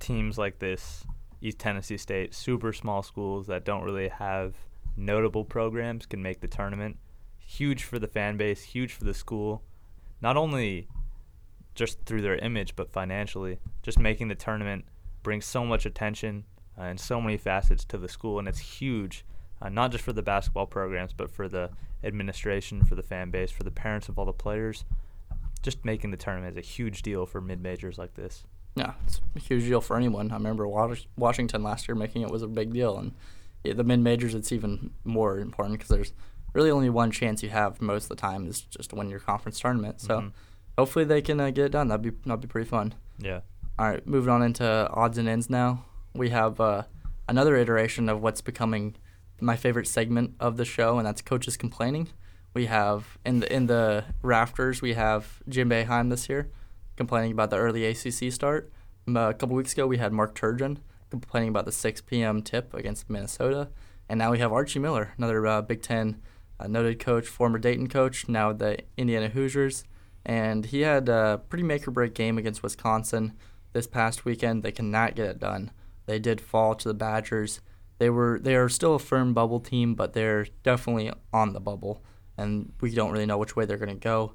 teams like this, East Tennessee State, super small schools that don't really have notable programs can make the tournament. Huge for the fan base, huge for the school. Not only just through their image, but financially. Just making the tournament brings so much attention uh, and so many facets to the school, and it's huge, uh, not just for the basketball programs, but for the administration, for the fan base, for the parents of all the players just making the tournament is a huge deal for mid majors like this. yeah, it's a huge deal for anyone. I remember Washington last year making it was a big deal, and the mid majors it's even more important because there's really only one chance you have most of the time is just to win your conference tournament. So Mhm. hopefully they can uh, get it done. That'd be that'd be pretty fun. Yeah. All right, moving on into odds and ends now. We have uh, another iteration of what's becoming my favorite segment of the show, and that's coaches complaining. We have in the in the rafters we have Jim Boeheim this year complaining about the early ACC start. Um, a couple weeks ago we had Mark Turgeon complaining about the 6 p.m. tip against Minnesota, and now we have Archie Miller, another uh, Big Ten uh, noted coach, former Dayton coach, now the Indiana Hoosiers, and he had a pretty make or break game against Wisconsin this past weekend. They cannot get it done. They did fall to the Badgers. They were they are still a firm bubble team, but they're definitely on the bubble, and we don't really know which way they're going to go.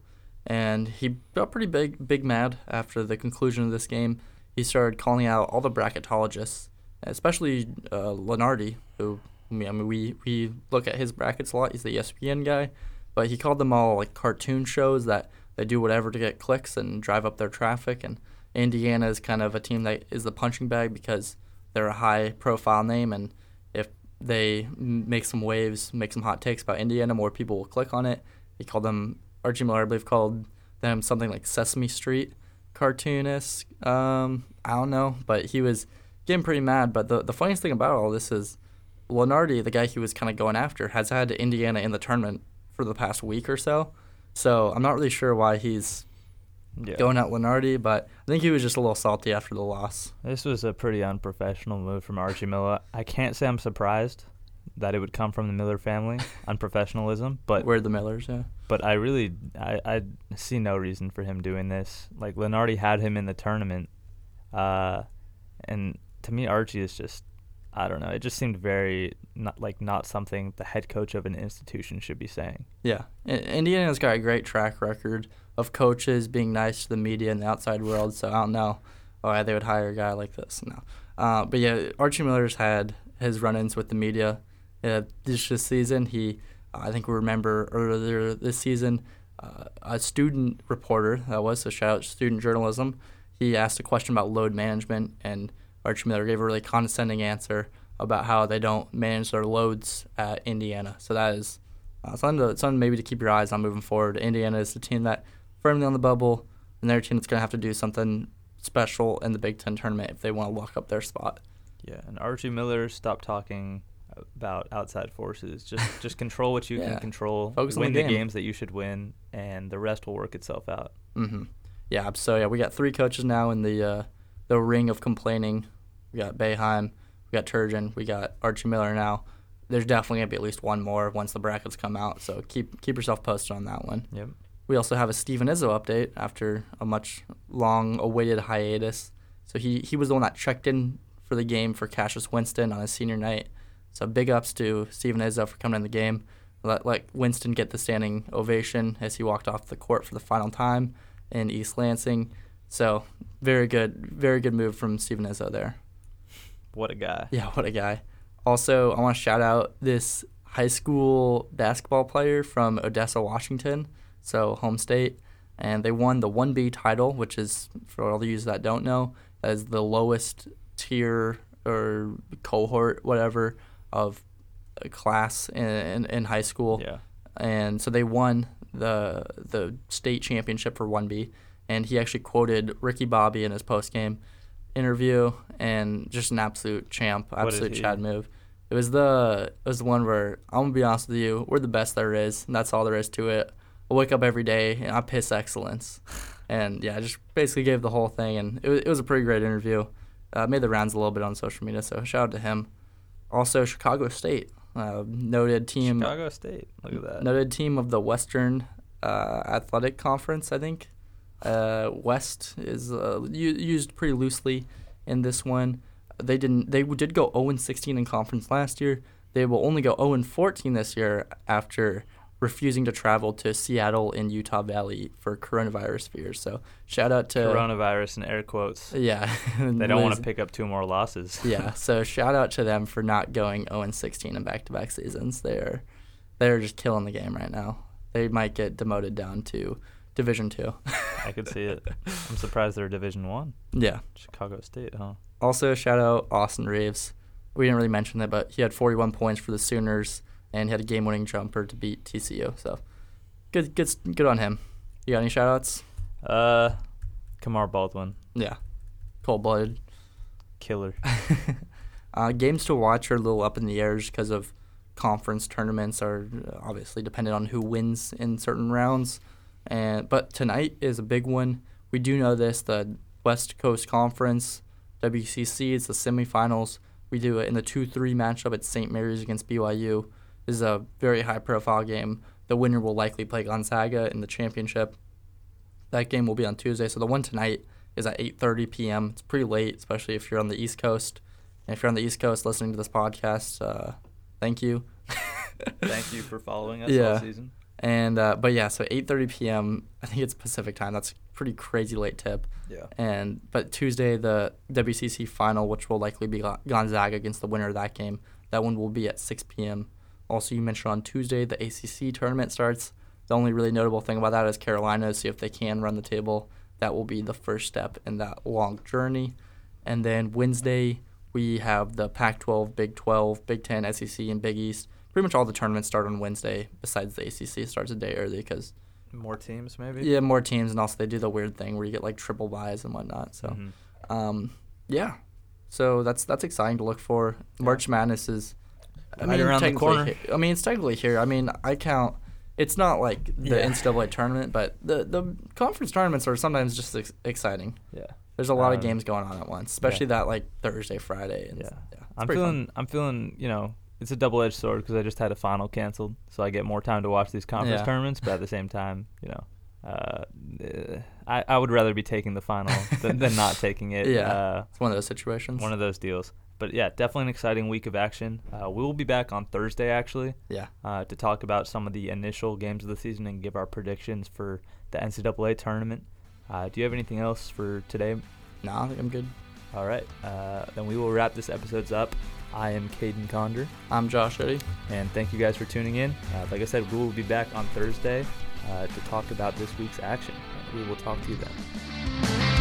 And he got pretty big big mad after the conclusion of this game. He started calling out all the bracketologists, especially uh, Lunardi, who I mean we we look at his brackets a lot. He's the ESPN guy, but he called them all like cartoon shows that they do whatever to get clicks and drive up their traffic. And Indiana is kind of a team that is the punching bag because they're a high profile name, and they make some waves, make some hot takes about Indiana, more people will click on it. He called them Archie Miller, I believe, called them something like Sesame Street cartoonist. Um, I don't know, but he was getting pretty mad. But the the funniest thing about all this is Lunardi, the guy he was kind of going after, has had Indiana in the tournament for the past week or so. So I'm not really sure why he's Yeah. going at Lunardi, but I think he was just a little salty after the loss. This was a pretty unprofessional move from Archie Miller. I can't say I'm surprised that it would come from the Miller family, (laughs) unprofessionalism, but We're the Millers, yeah. but I really I, I see no reason for him doing this. Like Lunardi had him in the tournament, uh, and to me Archie is just I don't know. It just seemed very not like not something the head coach of an institution should be saying. Yeah, Indiana's got a great track record of coaches being nice to the media and the outside world. So I don't know why they would hire a guy like this. No, uh, but yeah, Archie Miller's had his run-ins with the media uh, this this season. He, I think we remember earlier this season, uh, a student reporter that was so shout out student journalism. He asked a question about load management, and Archie Miller gave a really condescending answer about how they don't manage their loads at Indiana. So that is uh, something, to, something maybe to keep your eyes on moving forward. Indiana is the team that firmly on the bubble, and their team that's going to have to do something special in the Big Ten tournament if they want to lock up their spot. Yeah, and Archie Miller stopped talking about outside forces. Just (laughs) just control what you Yeah. can control. Focus on win the the, game. games that you should win, and the rest will work itself out. Mm-hmm. Yeah. So yeah, we got three coaches now in the uh, the ring of complaining. We got Boeheim, we got Turgeon, we got Archie Miller now. There's definitely gonna be at least one more once the brackets come out. So keep keep yourself posted on that one. Yep. We also have a Steven Izzo update after a much long awaited hiatus. So he, he was the one that checked in for the game for Cassius Winston on his senior night. So big ups to Steven Izzo for coming in the game. Let, let Winston get the standing ovation as he walked off the court for the final time in East Lansing. So very good, very good move from Steven Izzo there. What a guy. Yeah, what a guy. Also, I want to shout out this high school basketball player from Odessa, Washington, so home state, and they won the 1B title, which is, for all the users that don't know, is the lowest tier or cohort, whatever, of a class in, in, in high school Yeah. and so they won the the state championship for 1B and he actually quoted Ricky Bobby in his post game interview and just an absolute champ, absolute Chad move. It was the it was the one where I'm gonna be honest with you, we're the best there is, and that's all there is to it. I wake up every day and I piss excellence, (laughs) and yeah, I just basically gave the whole thing, and it was, it was a pretty great interview. Uh, made the rounds a little bit on social media, so shout out to him. Also, Chicago State, uh, noted team, Chicago State. Look at that. noted team of the Western uh, Athletic Conference, I think. Uh, West is uh, u- used pretty loosely in this one. They didn't. They did go 0 16 in conference last year. They will only go 0 14 this year after refusing to travel to Seattle and Utah Valley for coronavirus fears. So shout out to Coronavirus in air quotes. yeah. (laughs) They don't want to pick up two more losses. yeah, (laughs) so shout out to them for not going 0 and 16 in back to back seasons. They're they're just killing the game right now. They might get demoted down to Division Two. (laughs) I could see it. I'm surprised they're Division One. yeah. Chicago State, huh? Also shout out Austin Reaves. We didn't really mention that, but he had 41 points for the Sooners and he had a game winning jumper to beat TCU. So good good good on him. You got any shout outs? Uh, Kamar Baldwin, Yeah. Cold blooded. killer. (laughs) uh, games to watch are a little up in the air just because of conference tournaments are uh, obviously dependent on who wins in certain rounds. And but tonight is a big one. We do know this: the West Coast Conference, WCC, it's the semifinals. We do it in the two-three matchup at St. Mary's against BYU. This is a very high-profile game. The winner will likely play Gonzaga in the championship. That game will be on Tuesday. So the one tonight is at 8:30 p.m. It's pretty late, especially if you're on the East Coast. And if you're on the East Coast listening to this podcast, uh, thank you. (laughs) Thank you for following us Yeah. all season. And uh, but yeah, so 8:30 p.m. I think it's Pacific time. That's a pretty crazy late tip. Yeah. And but Tuesday the WCC final, which will likely be Gon- Gonzaga against the winner of that game. That one will be at 6 p.m. Also, you mentioned on Tuesday the ACC tournament starts. The only really notable thing about that is Carolina. See if they can run the table. That will be the first step in that long journey. And then Wednesday we have the Pac-12, Big 12, Big 10, SEC, and Big East. Pretty much all the tournaments start on Wednesday. Besides the ACC starts a day early because More teams, maybe. yeah, more teams, and also they do the weird thing where you get like triple buys and whatnot. So, Mhm. um, yeah, so that's that's exciting to look for. March Madness is I Right around the corner. he- I mean, it's technically here. I mean, I count. It's not like the Yeah. NCAA tournament, but the the conference tournaments are sometimes just ex- exciting. Yeah. There's a lot of Um, games going on at once, especially that like Thursday, Friday. And Yeah. yeah I'm pretty fun. feeling. I'm feeling. You know, it's a double-edged sword because I just had a final canceled, so I get more time to watch these conference Yeah. tournaments. But at the same time, you know, uh, eh, I I would rather be taking the final (laughs) than, than not taking it. Yeah. Uh, It's one of those situations. one of those deals. But yeah, definitely an exciting week of action. Uh, we will be back on Thursday actually yeah. uh, to talk about some of the initial games of the season and give our predictions for the NCAA tournament. Uh, do you have anything else for today? No, I think I'm good. All right. Uh, then we will wrap this episode's up. I am Caden Conder, I'm Josh Eddy. and thank you guys for tuning in. Uh, like I said, we will be back on Thursday uh, to talk about this week's action. We will talk to you then.